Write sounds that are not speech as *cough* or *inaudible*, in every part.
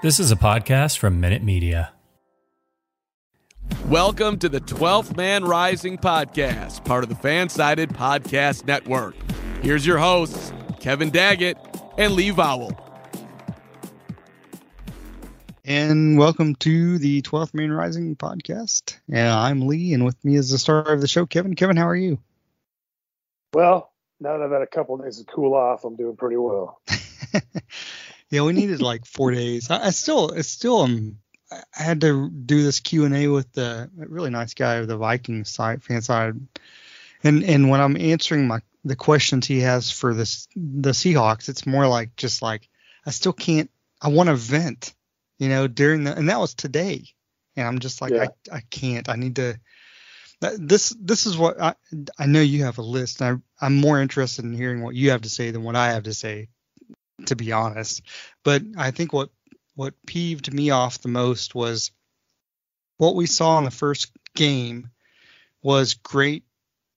This is a podcast from Minute Media. Welcome to the 12th Man Rising podcast, part of the Fansided Podcast Network. Here's your hosts, Kevin Daggett and Lee Vowell. And welcome to the 12th Man Rising podcast. And I'm Lee, and with me is the star of the show, Kevin. Kevin, how are you? Well, now that I've had a couple of days to cool off, I'm doing pretty well. *laughs* yeah, we needed like four days. I, I still, I still, um, I had to do this Q and A with the really nice guy of the Viking site, fan side, and and when I'm answering my the questions he has for this the Seahawks, it's more like just like I still can't. I want to vent, you know, during the and that was today, and I'm just like Yeah. I I can't. I need to. This this is what I I know you have a list. And I I'm more interested in hearing what you have to say than what I have to say, to be honest. But I think what what peeved me off the most was what we saw in the first game was great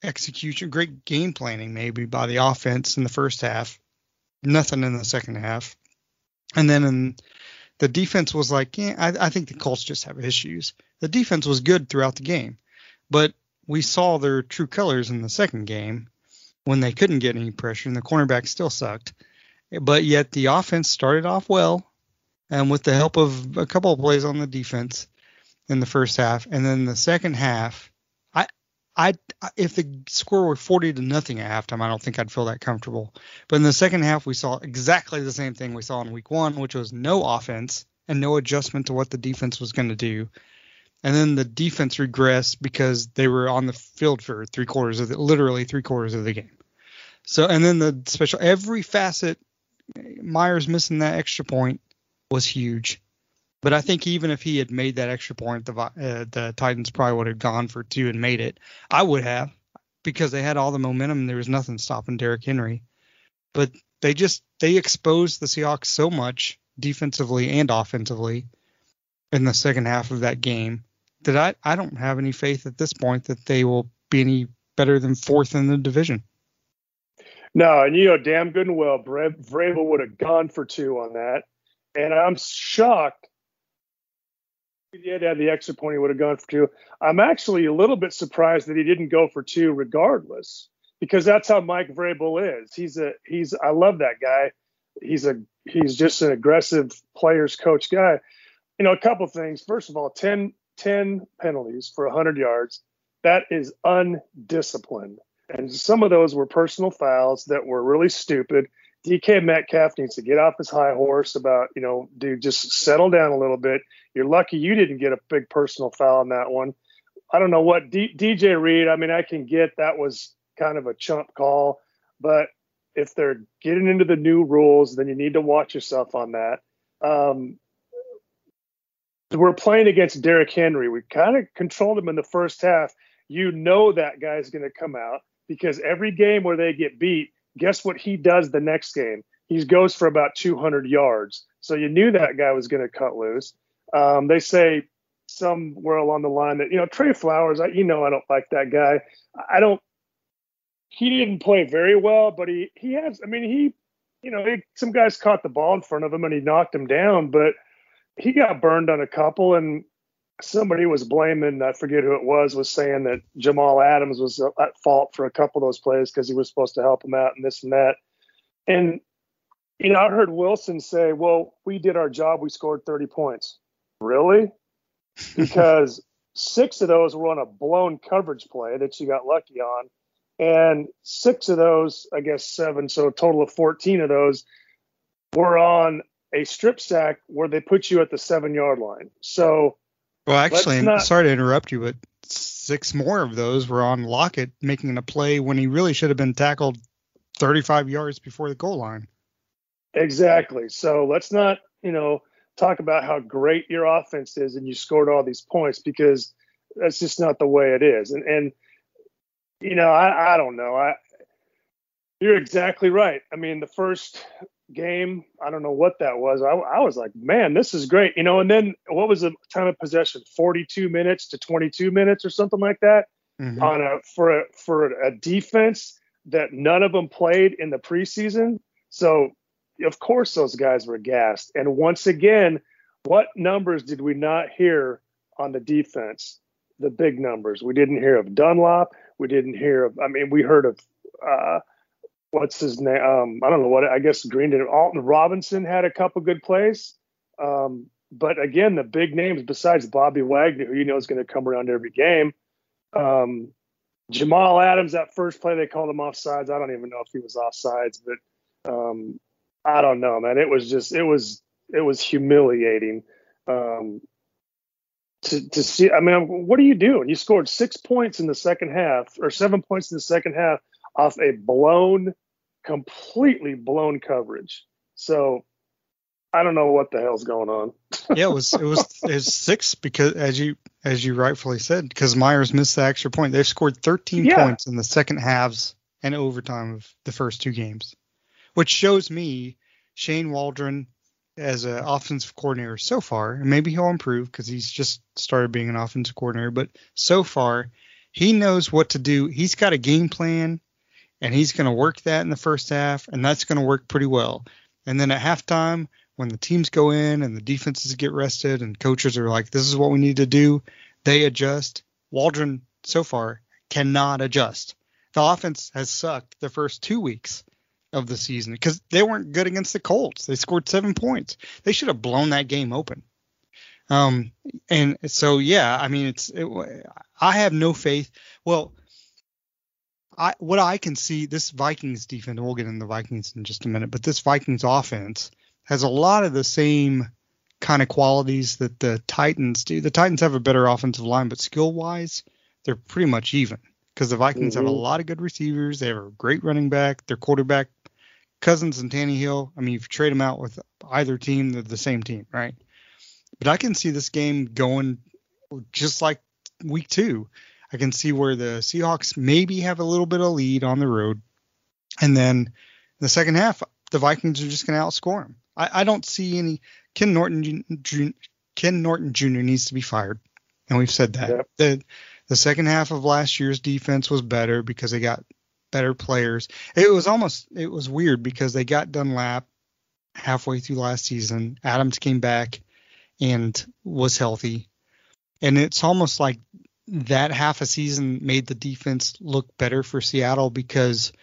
execution, great game planning maybe by the offense in the first half, nothing in the second half, and then in the defense was like, yeah, I, I think the Colts just have issues. The defense was good throughout the game, but we saw their true colors in the second game when they couldn't get any pressure and the cornerback still sucked. But yet the offense started off well, and with the help of a couple of plays on the defense in the first half, and then the second half, I, I, if the score were 40 to nothing at halftime, I don't think I'd feel that comfortable. But in the second half, we saw exactly the same thing we saw in week one, which was no offense and no adjustment to what the defense was going to do. And then the defense regressed because they were on the field for three quarters of the, literally three quarters of the game. So, and then the special, every facet, Myers missing that extra point was huge. But I think even if he had made that extra point, the uh, the Titans probably would have gone for two and made it. I would have because they had all the momentum. There was nothing stopping Derrick Henry. But they just they exposed the Seahawks so much defensively and offensively in the second half of that game that I, I don't have any faith at this point that they will be any better than fourth in the division. No, and you know damn good and well, Vrabel would have gone for two on that, and I'm shocked. If he had had the extra point, he would have gone for two. I'm actually a little bit surprised that he didn't go for two, regardless, because that's how Mike Vrabel is. He's a he's I love that guy. He's a he's just an aggressive players coach guy. You know, a couple things. First of all, 10, 10 penalties for 100 yards. That is undisciplined. And some of those were personal fouls that were really stupid. DK Metcalf needs to get off his high horse about, you know, dude, just settle down a little bit. You're lucky you didn't get a big personal foul on that one. I don't know what D- DJ Reed, I mean, I can get that was kind of a chump call, but if they're getting into the new rules, then you need to watch yourself on that. Um, we're playing against Derrick Henry. We kind of controlled him in the first half. You know that guy's going to come out because every game where they get beat, guess what he does the next game? He goes for about 200 yards. So you knew that guy was going to cut loose. Um, they say somewhere along the line that you know Trey Flowers. I, you know I don't like that guy. I don't. He didn't play very well, but he he has. I mean he, you know, he, some guys caught the ball in front of him and he knocked him down, but he got burned on a couple and somebody was blaming i forget who it was was saying that jamal adams was uh, at fault for a couple of those plays because he was supposed to help him out and this and that. And you know i heard wilson say well we did our job. We scored 30 points. Really? *laughs* Because six of those were on a blown coverage play that you got lucky on. And six of those i guess seven so a total of 14 of those were on a strip sack where they put you at the seven yard line. So Well, actually, not- sorry to interrupt you, but six more of those were on Lockett making a play when he really should have been tackled 35 yards before the goal line. Exactly. So let's not, you know, talk about how great your offense is and you scored all these points because that's just not the way it is. And and you know, I, I don't know. I you're exactly right. I mean, the first game, I don't know what that was. I, I was like, man, this is great. You know, and then what was the time of possession? 42 minutes to 22 minutes or something like that mm-hmm. on a for a for a defense that none of them played in the preseason. So of course those guys were gassed. And once again, what numbers did we not hear on the defense? The big numbers. We didn't hear of Dunlap. We didn't hear of. I mean, we heard of. Uh, what's his name? Um, I don't know what. I guess Green did. Alton Robinson had a couple good plays. Um, but again, the big names besides Bobby Wagner, who you know is going to come around every game. Um, Jamal Adams, that first play they called him offsides. I don't even know if he was offsides, but um, I don't know, man. It was just it was it was humiliating um, to to see. I mean, what are you doing? You scored six points in the second half, or seven points in the second half, off a blown, completely blown coverage. So I don't know what the hell's going on. *laughs* yeah, it was it was it was six because as you as you rightfully said, because Myers missed the extra point. They've scored 13 yeah. points in the second halves and overtime of the first two games which shows me Shane Waldron as an offensive coordinator so far, and maybe he'll improve because he's just started being an offensive coordinator, but so far he knows what to do. He's got a game plan and he's going to work that in the first half, and that's going to work pretty well. And then at halftime, when the teams go in and the defenses get rested and coaches are like, this is what we need to do, they adjust. Waldron so far cannot adjust. The offense has sucked the first two weeks of the season because they weren't good against the Colts. They scored seven points. They should have blown that game open. Um, and so yeah, I mean, it's it, I have no faith. Well, I what I can see this Vikings defense. We'll get into the Vikings in just a minute, but this Vikings offense has a lot of the same kind of qualities that the Titans do. The Titans have a better offensive line, but skill wise, they're pretty much even because the Vikings mm-hmm. have a mm-hmm. lot of good receivers. They have a great running back. Their quarterback Cousins and Tannehill, I mean, if you trade them out with either team, they're the same team, right? But I can see this game going just like week two. I can see where the Seahawks maybe have a little bit of lead on the road, and then the second half, the Vikings are just going to outscore them. I, I, don't see any. Ken Norton, Ken Norton Jr. needs to be fired, and we've said that. Yep. The the second half of last year's defense was better because they got better players. It was almost it was weird because they got Dunlap halfway through last season. Adams came back and was healthy. And it's almost like that half a season made the defense look better for Seattle because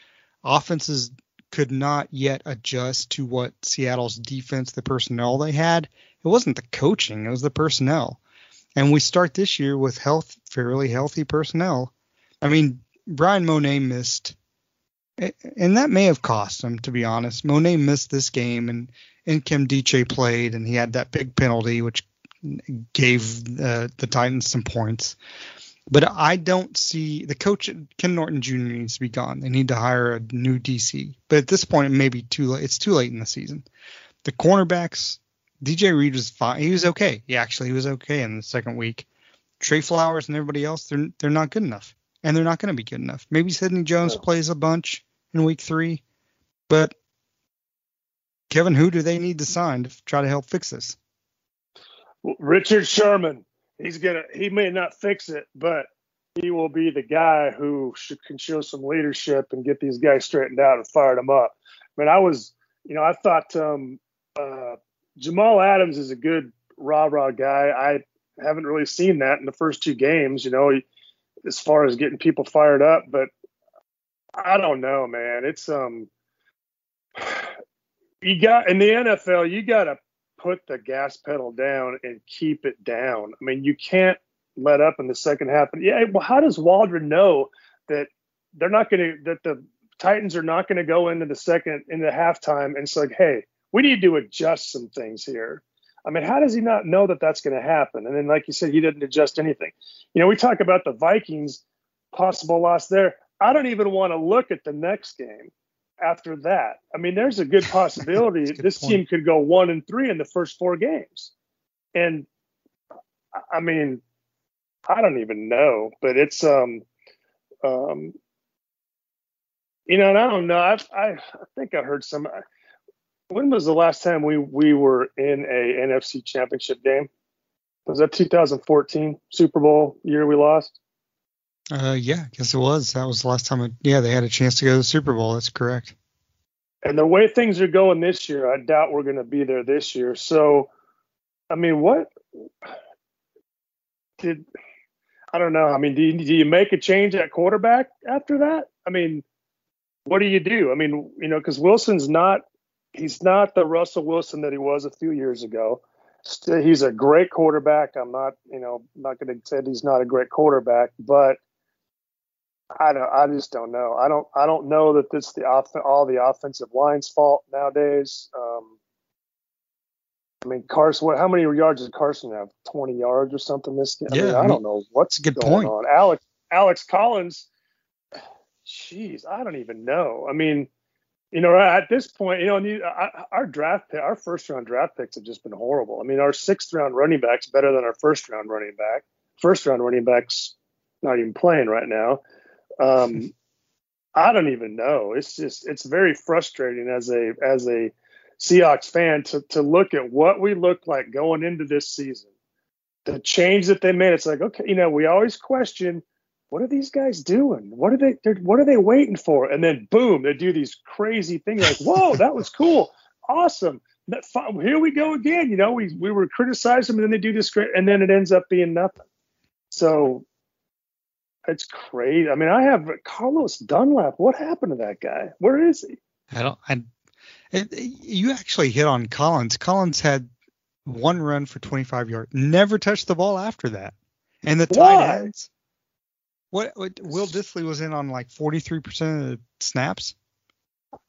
offenses could not yet adjust to what Seattle's defense, the personnel they had. It wasn't the coaching, it was the personnel. And we start this year with health fairly healthy personnel. I mean, Bryan Mone missed and that may have cost him, to be honest. Mone missed this game, and and Nkemdiche played, and he had that big penalty, which gave uh, the Titans some points. But I don't see the coach Ken Norton Jr. needs to be gone. They need to hire a new DC. But at this point, it may be too late. It's too late in the season. The cornerbacks, DJ Reed was fine. He was okay. He actually was okay in the second week. Trey Flowers and everybody else, they're they're not good enough, and they're not going to be good enough. Maybe Sidney Jones plays a bunch in week three. But Kevin, who do they need to sign to try to help fix this? Richard Sherman. He's gonna. He may not fix it, but he will be the guy who should, can show some leadership and get these guys straightened out and fired them up. I mean, I was, you know, I thought um, uh, Jamal Adams is a good rah rah guy. I haven't really seen that in the first two games, you know, as far as getting people fired up. But I don't know, man. It's um, *sighs* you got in the NFL, you got to put the gas pedal down and keep it down. I mean, you can't let up in the second half. And yeah, well, how does Waldron know that they're not going to that the Titans are not going to go into the second into halftime and it's like, hey, we need to adjust some things here. I mean, how does he not know that that's going to happen? And then, like you said, he didn't adjust anything. You know, we talk about the Vikings possible loss there. I don't even want to look at the next game after that? I mean, there's a good *laughs* possibility good this point. team could go one and three in the first four games. And I mean, I don't even know, but it's um um you know, and I don't know. I I, I think I heard some. When was the last time we we were in a NFC Championship game? Was that 2014 Super Bowl year we lost? Uh, yeah, I guess it was. That was the last time. It, yeah, they had a chance to go to the Super Bowl. That's correct. And the way things are going this year, I doubt we're going to be there this year. So, I mean, what did I don't know. I mean, do you, do you make a change at quarterback after that? I mean, what do you do? I mean, you know, because Wilson's not he's not the Russell Wilson that he was a few years ago. Still, he's a great quarterback. I'm not, you know, not going to say he's not a great quarterback, but I don't. I just don't know. I don't. I don't know that it's the off, all the offensive line's fault nowadays. Um, I mean, Carson. What? How many yards does Carson have? Twenty yards or something this game? I Yeah, mean, I I don't know what's good going point. on. Alex Alex Collins. Jeez, I don't even know. I mean, you know, at this point, you know, you- I- our draft, pick, our first round draft picks have just been horrible. I mean, our sixth round running back's better than our first round running back. First round running back's not even playing right now. Um, I don't even know. It's just it's very frustrating as a as a Seahawks fan to to look at what we looked like going into this season. The change that they made, it's like okay, you know, we always question what are these guys doing? What are they? What are they waiting for? And then boom, they do these crazy things like, whoa, that was cool, awesome. That, here we go again. You know, we we were criticizing them, and then they do this great, and then it ends up being nothing. So it's crazy. I mean, I have Carlos Dunlap. What happened to that guy? Where is he? I don't. I. It, you actually hit on Collins. Collins had one run for 25 yards. Never touched the ball after that. And the tight ends. What, what? Will Dissly was in on like 43% of the snaps.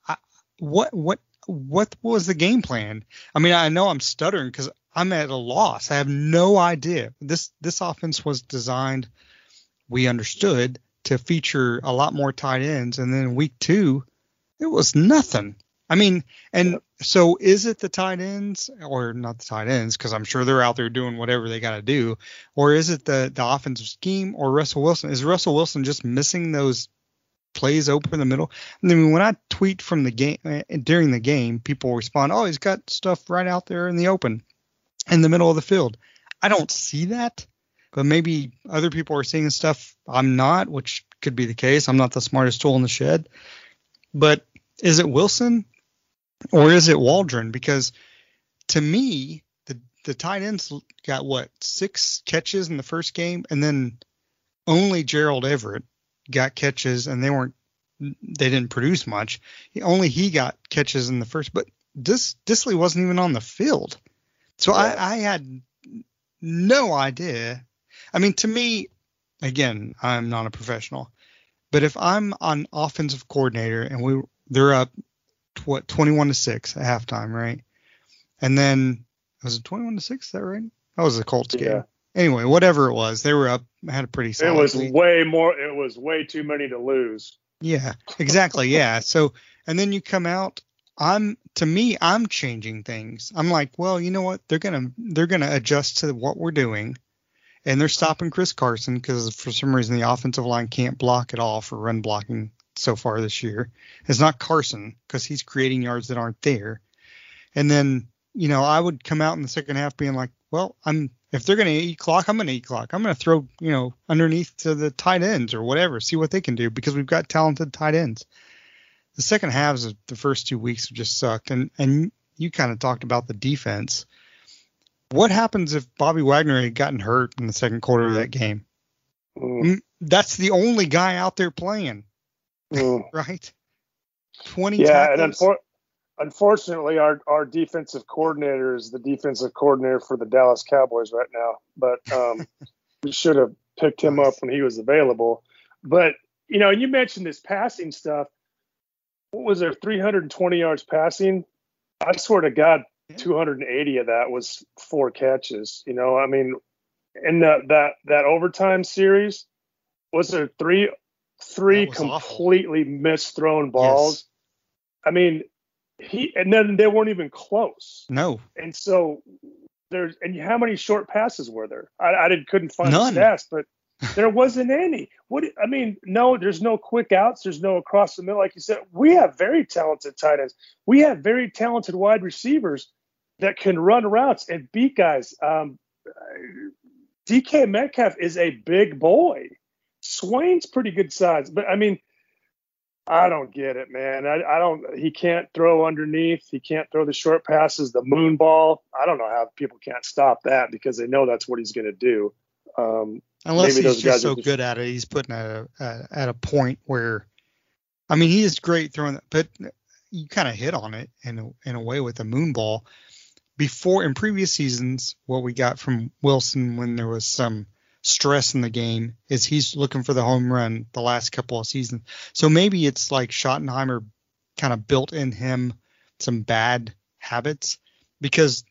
I, what? What? What was the game plan? I mean, I know I'm stuttering because I'm at a loss. I have no idea. This this offense was designed. We understood to feature a lot more tight ends, and then week two, it was nothing. I mean, and so is it the tight ends or not the tight ends? Because I'm sure they're out there doing whatever they got to do, or is it the the offensive scheme or Russell Wilson? Is Russell Wilson just missing those plays open in the middle? I mean, when I tweet from the game uh, during the game, people respond, "Oh, he's got stuff right out there in the open, in the middle of the field." I don't see that, but maybe other people are seeing stuff I'm not, which could be the case. I'm not the smartest tool in the shed, but is it Wilson or is it Waldron? Because to me, the the tight ends got what six catches in the first game, and then only Gerald Everett got catches, and they weren't they didn't produce much. Only he got catches in the first, but Dis, Dissly wasn't even on the field, so Right. I, I had no idea. I mean, to me, again, I'm not a professional, but if I'm an offensive coordinator and we they're up what 21 to six at halftime, right? And then was it 21 to six? Is that right? That was the Colts game. Yeah. Anyway, whatever it was, they were up. I had a pretty It was lead. way more. It was way too many to lose. Yeah, exactly. Yeah. So, and then you come out. I'm to me, I'm changing things. I'm like, well, you know what? They're gonna they're gonna adjust to what we're doing, and they're stopping Chris Carson because for some reason the offensive line can't block at all for run blocking so far this year. It's not Carson because he's creating yards that aren't there. And then you know I would come out in the second half being like, well, I'm if they're gonna eat clock, I'm gonna eat clock. I'm gonna throw you know underneath to the tight ends or whatever, see what they can do because we've got talented tight ends. The second halves of the first two weeks have just sucked, and and you kind of talked about the defense. What happens if Bobby Wagner had gotten hurt in the second quarter of that game? Mm, Mm, That's the only guy out there playing, mm. *laughs* right? Twenty. Yeah, and unfor- unfortunately, our our defensive coordinator is the defensive coordinator for the Dallas Cowboys right now. But um, *laughs* we should have picked him up when he was available. But you know, and you mentioned this passing stuff. What was there? 320 yards passing. I swear to God, 280 of that was four catches. You know, I mean, in that that that overtime series, was there three three completely awful. misthrown balls? I mean, he and then they weren't even close. No. And so there's and how many short passes were there? I, I didn't couldn't find None. the stats, but *laughs* there wasn't any. What I mean, no, there's no quick outs. There's no across the middle, like you said. We have very talented tight ends. We have very talented wide receivers that can run routes and beat guys. Um, DK Metcalf is a big boy. Swain's pretty good size, but I mean, I don't get it, man. I, I don't. He can't throw underneath. He can't throw the short passes, the moon ball. I don't know how people can't stop that because they know that's what he's going to do. Um, Unless maybe he's those just guys are so just- good at it, he's putting at a, at- a point where, I mean, he is great throwing but you kind of hit on it in a, in a way with the moon ball. Before in previous seasons, what we got from Wilson when there was some stress in the game is he's looking for the home run the last couple of seasons. So maybe it's like Schottenheimer kind of built in him some bad habits because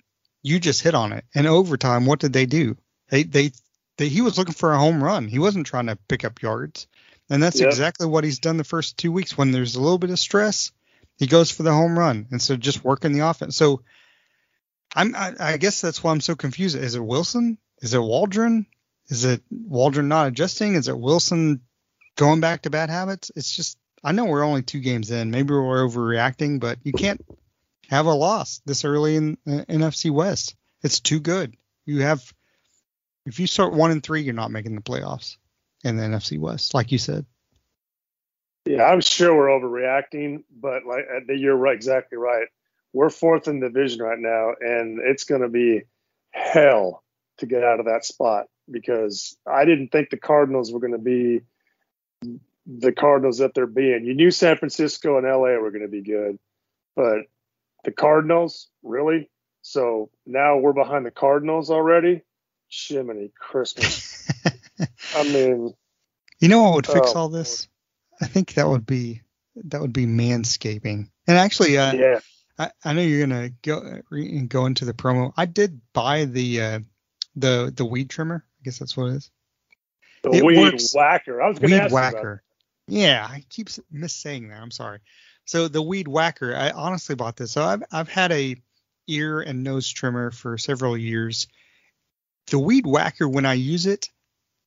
you just hit on it. And overtime, what did they do? They they they he was looking for a home run. He wasn't trying to pick up yards. And that's Yep. exactly what he's done the first two weeks. When there's a little bit of stress, he goes for the home run instead of just working the offense. So I'm I, I guess that's why I'm so confused. Is it Wilson? Is it Waldron? Is it Waldron not adjusting? Is it Wilson going back to bad habits? It's just I know we're only two games in. Maybe we're overreacting, but you can't have a loss this early in uh, NFC West. It's too good. You have if you start one and three, you're not making the playoffs in the NFC West, like you said. Yeah, I'm sure we're overreacting, but like uh, you're right, exactly right. We're fourth in the division right now, and it's going to be hell to get out of that spot because I didn't think the Cardinals were going to be the Cardinals that they're being. You knew San Francisco and LA were going to be good, but the Cardinals, really? So now we're behind the Cardinals already? Shiminy Christmas. *laughs* I mean, You know what would fix Oh, all this? I think that would be that would be manscaping. And actually, uh, yeah. I, I know you're gonna go re- go into the promo. I did buy the uh, the the weed trimmer. I guess that's what it is. The It weed works. whacker. I was going to Weed ask whacker. Yeah, I keep missaying that. I'm sorry. So the weed whacker. I honestly bought this. So I've I've had a ear and nose trimmer for several years. The weed whacker, when I use it,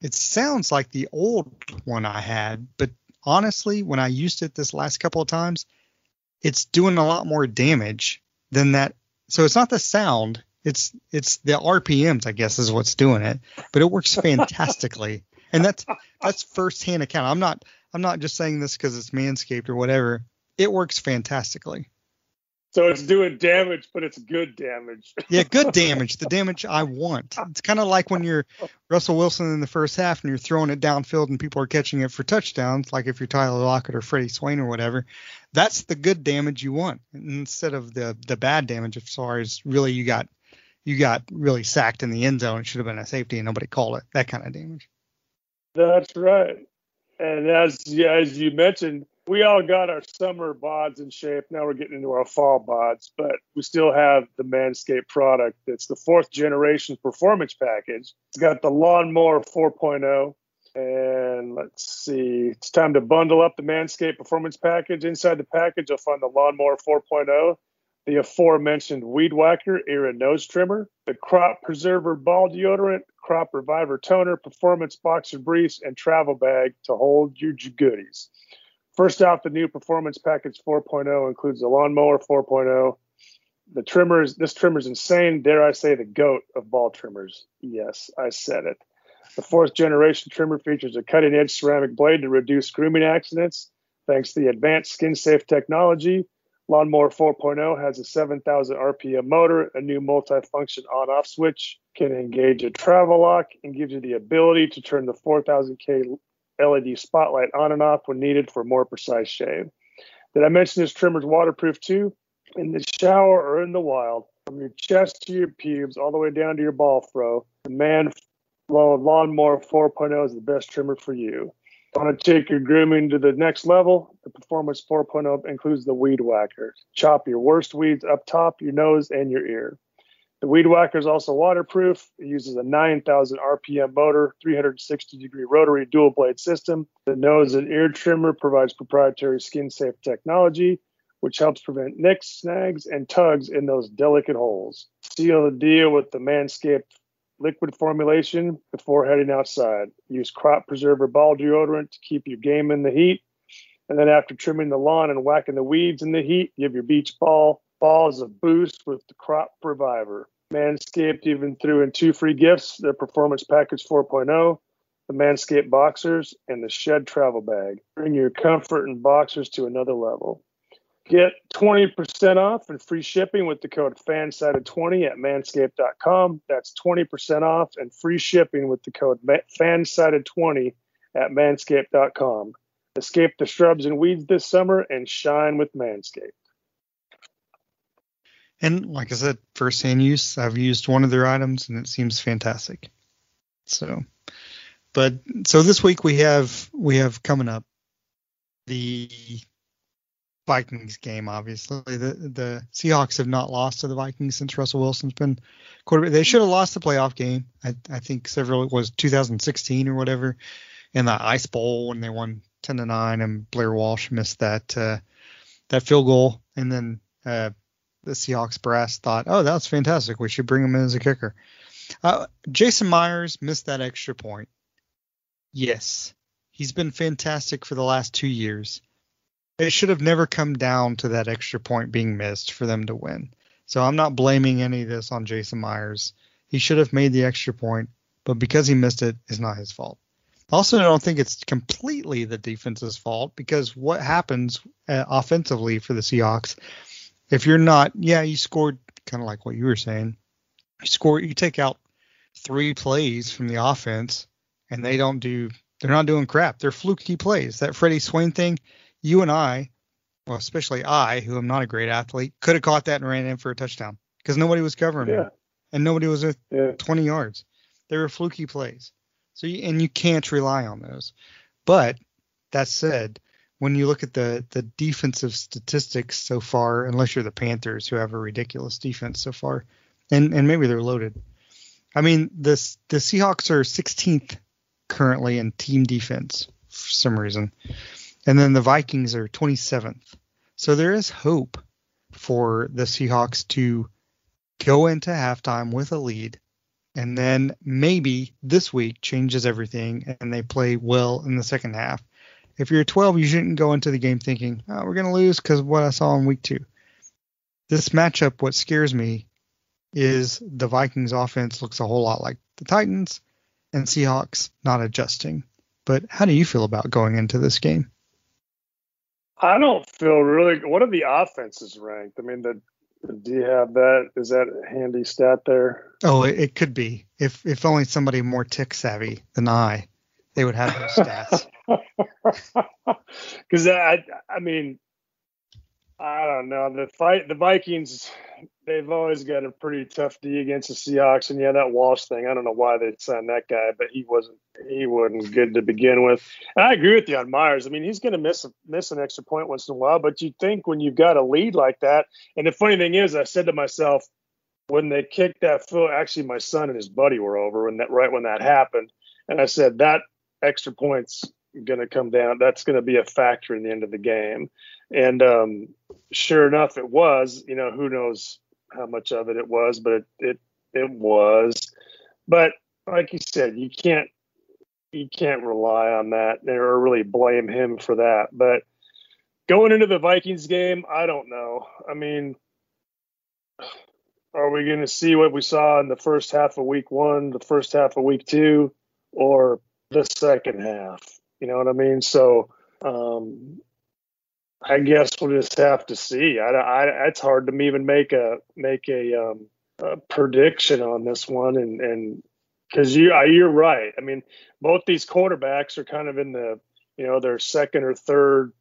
it sounds like the old one I had, but honestly, when I used it this last couple of times, it's doing a lot more damage than that. So it's not the sound, it's it's the RPMs, I guess, is what's doing it. But it works *laughs* fantastically, and that's that's firsthand account. I'm not I'm not just saying this because it's Manscaped or whatever. It works fantastically. So it's doing damage, but it's good damage. Yeah, good *laughs* damage, the damage I want. It's kind of like when you're Russell Wilson in the first half and you're throwing it downfield and people are catching it for touchdowns, like if you're Tyler Lockett or Freddie Swain or whatever. That's the good damage you want instead of the the bad damage as far as really you got you got really sacked in the end zone. It should have been a safety and nobody called it. That kind of damage. That's right. And as as you mentioned, we all got our summer bods in shape. Now we're getting into our fall bods, but we still have the Manscaped product. It's the fourth generation performance package. It's got the lawnmower 4.0. And let's see, it's time to bundle up the Manscaped performance package. Inside the package, you'll find the lawnmower 4.0, the aforementioned weed whacker ear and nose trimmer, the crop preserver ball deodorant, crop reviver toner, performance boxer briefs, and travel bag to hold your goodies. First off, the new performance package 4.0 includes the lawnmower 4.0. The trimmer is this trimmer is insane. Dare I say the goat of ball trimmers? Yes, I said it. The fourth generation trimmer features a cutting edge ceramic blade to reduce grooming accidents. Thanks to the advanced skin safe technology, Lawnmower 4.0 has a 7,000 RPM motor, a new multi-function on-off switch, can engage a travel lock, and gives you the ability to turn the 4000K LED spotlight on and off when needed for more precise shave. Did I mention this trimmer's waterproof too? In the shower or in the wild, from your chest to your pubes, all the way down to your ball throw, the man Lawnmower 4.0 is the best trimmer for you. Want to take your grooming to the next level? The Performance 4.0 includes the Weed Whacker. Chop your worst weeds up top, your nose, and your ear. The Weed Whacker is also waterproof. It uses a 9,000 RPM motor, 360 degree rotary dual blade system. The nose and ear trimmer provides proprietary skin safe technology. which helps prevent nicks, snags, and tugs in those delicate holes. Seal the deal with the Manscaped liquid formulation before heading outside. Use crop preserver ball deodorant to keep your game in the heat. And then after trimming the lawn and whacking the weeds in the heat, give your beach ball balls a boost with the crop reviver. Manscaped even threw in two free gifts their Performance Package 4.0, the Manscaped Boxers, and the Shed Travel Bag. Bring your comfort in boxers to another level. Get 20% off and free shipping with the code FANSIDED20 at manscaped.com. That's 20% off and free shipping with the code FANSIDED20 at manscaped.com. Escape the shrubs and weeds this summer and shine with Manscaped. And like I said, first hand use, I've used one of their items and it seems fantastic. So, but so this week we have we have coming up the Vikings game. Obviously, the the Seahawks have not lost to the Vikings since Russell Wilson's been quarterback. They should have lost the playoff game. I, I think several it was 2016 or whatever in the Ice Bowl when they won 10 to nine and Blair Walsh missed that uh, that field goal and then uh, the Seahawks brass thought, oh, that's fantastic. We should bring him in as a kicker. Uh, Jason Myers missed that extra point. Yes, he's been fantastic for the last two years. It should have never come down to that extra point being missed for them to win. So I'm not blaming any of this on Jason Myers. He should have made the extra point, but because he missed it, it's not his fault. Also, I don't think it's completely the defense's fault because what happens uh, offensively for the Seahawks if you're not, yeah, you scored kind of like what you were saying. You score, you take out three plays from the offense, and they don't do, they're not doing crap. They're fluky plays. That Freddie Swain thing, you and I, well, especially I, who am not a great athlete, could have caught that and ran in for a touchdown because nobody was covering yeah. him, and nobody was at yeah. 20 yards. They were fluky plays. So, you, and you can't rely on those. But that said, when you look at the the defensive statistics so far, unless you're the Panthers who have a ridiculous defense so far, and and maybe they're loaded. I mean, this the Seahawks are 16th currently in team defense for some reason, and then the Vikings are 27th. So there is hope for the Seahawks to go into halftime with a lead, and then maybe this week changes everything and they play well in the second half if you're 12, you shouldn't go into the game thinking, oh, we're going to lose because what I saw in week two. This matchup, what scares me is the Vikings offense looks a whole lot like the Titans and Seahawks not adjusting. But how do you feel about going into this game? I don't feel really. What are the offenses ranked? I mean, the, do you have that? Is that a handy stat there? Oh, it, it could be. If if only somebody more tick savvy than I they would have those stats. *laughs* *laughs* Because I, I mean, I don't know. The fight, the Vikings, they've always got a pretty tough D against the Seahawks, and yeah, that Walsh thing. I don't know why they signed that guy, but he wasn't, he wasn't good to begin with. And I agree with you on Myers. I mean, he's going to miss miss an extra point once in a while, but you think when you've got a lead like that, and the funny thing is, I said to myself when they kicked that field. Actually, my son and his buddy were over when that right when that happened, and I said that extra points going to come down. That's going to be a factor in the end of the game. And um, sure enough, it was. You know, who knows how much of it it was, but it it, it was. But like you said, you can't you can't rely on that or really blame him for that. But going into the Vikings game, I don't know. I mean, are we going to see what we saw in the first half of week one, the first half of week two, or the second half. You know what I mean? So um, I guess we'll just have to see. I, I, it's hard to even make a make a, um, a prediction on this one, and and because you you're right. I mean, both these quarterbacks are kind of in the you know their second or third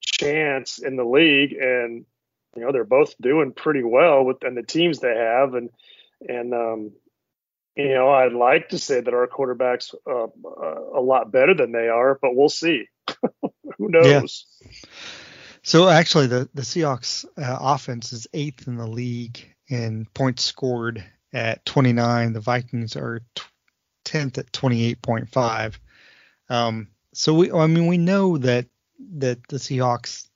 chance in the league, and you know they're both doing pretty well with and the teams they have, and and um, you know, I'd like to say that our quarterback's uh, uh, a lot better than they are, but we'll see. *laughs* Who knows? Yeah. So actually, the the Seahawks uh, offense is eighth in the league in points scored at 29. The Vikings are t- 10th at 28.5. Um, so we, I mean, we know that that the Seahawks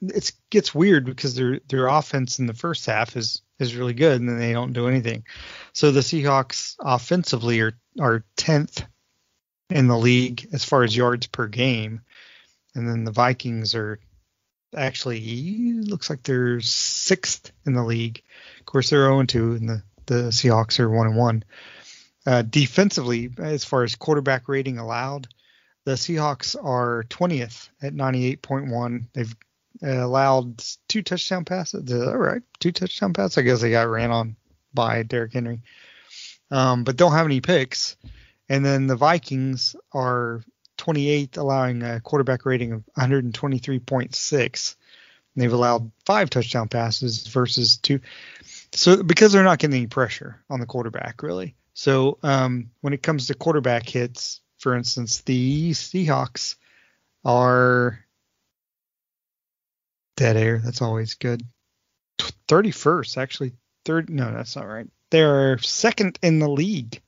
it gets weird because their their offense in the first half is is really good and then they don't do anything. So the Seahawks offensively are are 10th in the league as far as yards per game, and then the Vikings are actually looks like they're sixth in the league. Of course, they're 0 2, and the the Seahawks are 1 and 1. Uh, defensively, as far as quarterback rating allowed, the Seahawks are 20th at 98.1. They've uh, allowed two touchdown passes. All right, two touchdown passes. I guess they got ran on by Derrick Henry, um, but don't have any picks. And then the Vikings are 28th, allowing a quarterback rating of 123.6. They've allowed five touchdown passes versus two. So because they're not getting any pressure on the quarterback, really. So um, when it comes to quarterback hits, for instance, the Seahawks are dead air. That's always good. 31st, actually. Third. No, that's not right. They're second in the league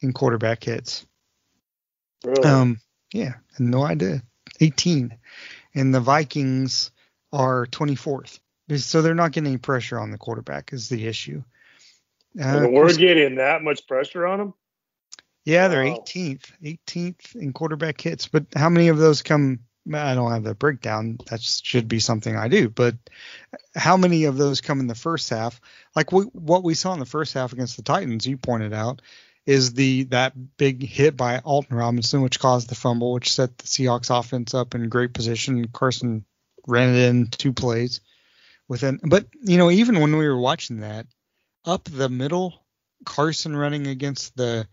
in quarterback hits. Really? Um, yeah, no idea. 18, and the Vikings are 24th. So they're not getting any pressure on the quarterback is the issue. Uh, and we're getting that much pressure on them. Yeah, they're wow. 18th, 18th in quarterback hits. But how many of those come? I don't have the breakdown. That should be something I do. But how many of those come in the first half? Like we, what we saw in the first half against the Titans, you pointed out, is the that big hit by Alton Robinson, which caused the fumble, which set the Seahawks offense up in great position. Carson ran it in two plays within. But you know, even when we were watching that, up the middle, Carson running against the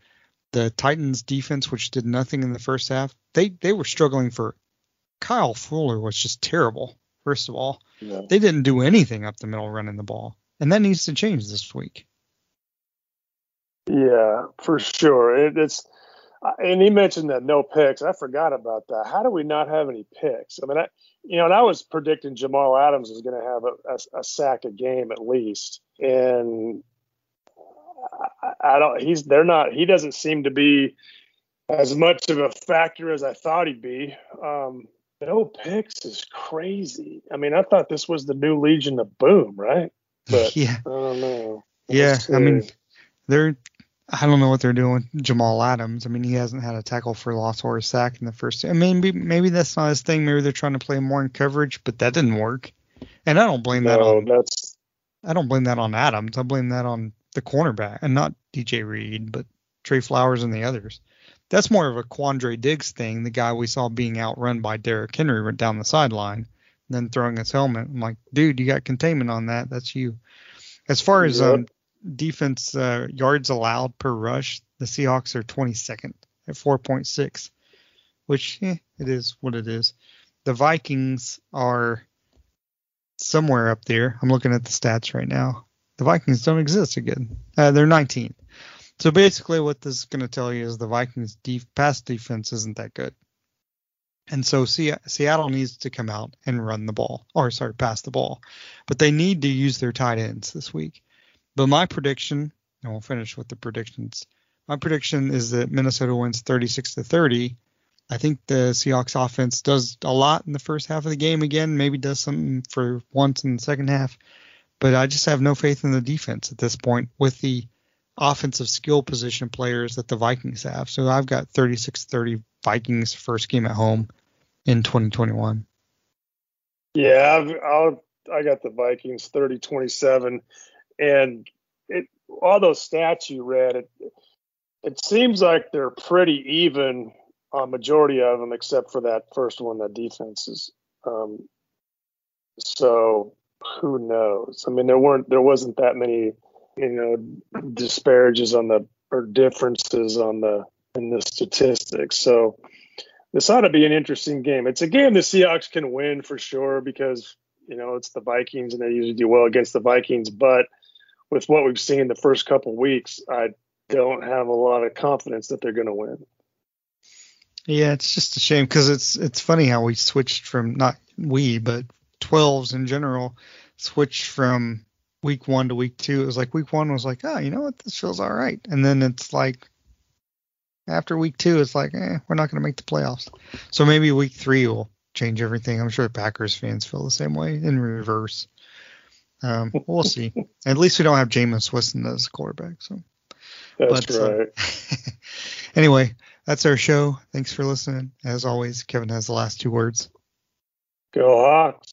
the Titans defense, which did nothing in the first half, they they were struggling for. Kyle Fuller was just terrible. First of all, yeah. they didn't do anything up the middle running the ball, and that needs to change this week. Yeah, for sure. It, it's and he mentioned that no picks. I forgot about that. How do we not have any picks? I mean, I, you know, and I was predicting Jamal Adams was going to have a, a, a, sack a game at least, and I, I, don't. He's they're not. He doesn't seem to be as much of a factor as I thought he'd be. Um, no picks is crazy. I mean, I thought this was the new Legion of Boom, right? But *laughs* yeah, I don't know. Yeah, I mean, they're I don't know what they're doing with Jamal Adams. I mean, he hasn't had a tackle for loss or a sack in the first. I mean, maybe, maybe that's not his thing. Maybe they're trying to play more in coverage, but that didn't work. And I don't blame no, that on. That's. I don't blame that on Adams. I blame that on the cornerback, and not DJ Reed, but Trey Flowers and the others. That's more of a Quandre Diggs thing. The guy we saw being outrun by Derrick Henry went down the sideline, then throwing his helmet. I'm like, dude, you got containment on that. That's you. As far as yep. um, defense uh, yards allowed per rush, the Seahawks are 22nd at 4.6, which eh, it is what it is. The Vikings are somewhere up there. I'm looking at the stats right now. The Vikings don't exist again. Uh, they're 19. So basically, what this is going to tell you is the Vikings' def- pass defense isn't that good. And so Se- Seattle needs to come out and run the ball, or sorry, pass the ball. But they need to use their tight ends this week. But my prediction, and we'll finish with the predictions. My prediction is that Minnesota wins 36 to 30. I think the Seahawks offense does a lot in the first half of the game again, maybe does something for once in the second half. But I just have no faith in the defense at this point with the offensive skill position players that the Vikings have. So I've got 36 30 Vikings first game at home in 2021. Yeah, I've, I'll, I got the Vikings 30 27 and it all those stats you read, it it seems like they're pretty even on majority of them, except for that first one, that defenses. Um, so who knows? I mean, there weren't there wasn't that many you know disparages on the or differences on the in the statistics. So this ought to be an interesting game. It's a game the Seahawks can win for sure because you know it's the Vikings and they usually do well against the Vikings, but with what we've seen the first couple weeks, I don't have a lot of confidence that they're going to win. Yeah, it's just a shame because it's it's funny how we switched from not we but 12s in general switched from week one to week two. It was like week one was like, oh, you know what, this feels all right, and then it's like after week two, it's like, eh, we're not going to make the playoffs. So maybe week three will change everything. I'm sure Packers fans feel the same way in reverse. Um, we'll see. At least we don't have Jameis Winston as a quarterback. So That's But, uh, right. *laughs* anyway, that's our show. Thanks for listening. As always, Kevin has the last two words. Go Hawks.